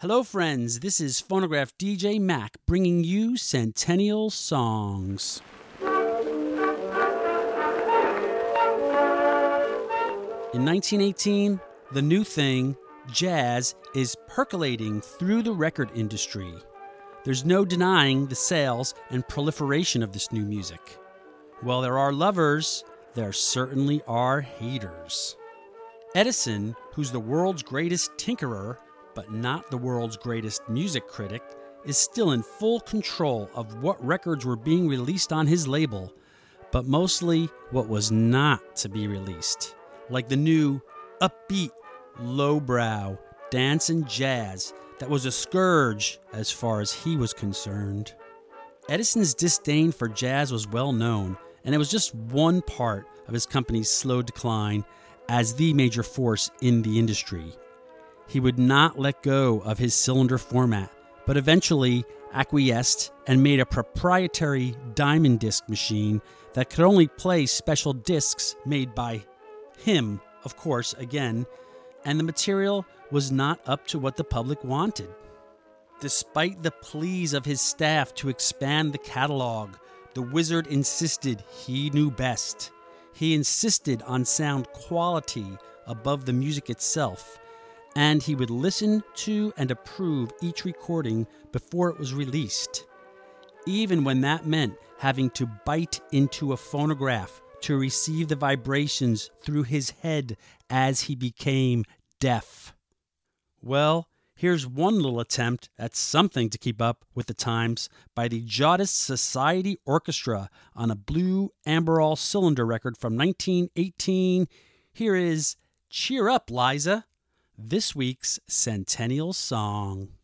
Hello, friends. This is Phonograph DJ Mac bringing you Centennial Songs. In 1918, the new thing, jazz, is percolating through the record industry. There's no denying the sales and proliferation of this new music. While there are lovers, there certainly are haters. Edison, who's the world's greatest tinkerer, but not the world's greatest music critic, is still in full control of what records were being released on his label, but mostly what was not to be released, like the new upbeat, lowbrow dance and jazz that was a scourge as far as he was concerned. Edison's disdain for jazz was well known, and it was just one part of his company's slow decline as the major force in the industry. He would not let go of his cylinder format, but eventually acquiesced and made a proprietary diamond disc machine that could only play special discs made by him, of course, again, and the material was not up to what the public wanted. Despite the pleas of his staff to expand the catalog, the wizard insisted he knew best. He insisted on sound quality above the music itself and he would listen to and approve each recording before it was released, even when that meant having to bite into a phonograph to receive the vibrations through his head as he became deaf. Well, here's one little attempt at something to keep up with the times by the Jaudas Society Orchestra on a blue Amberol cylinder record from 1918. Here is Cheer Up, Liza this week's Centennial Song.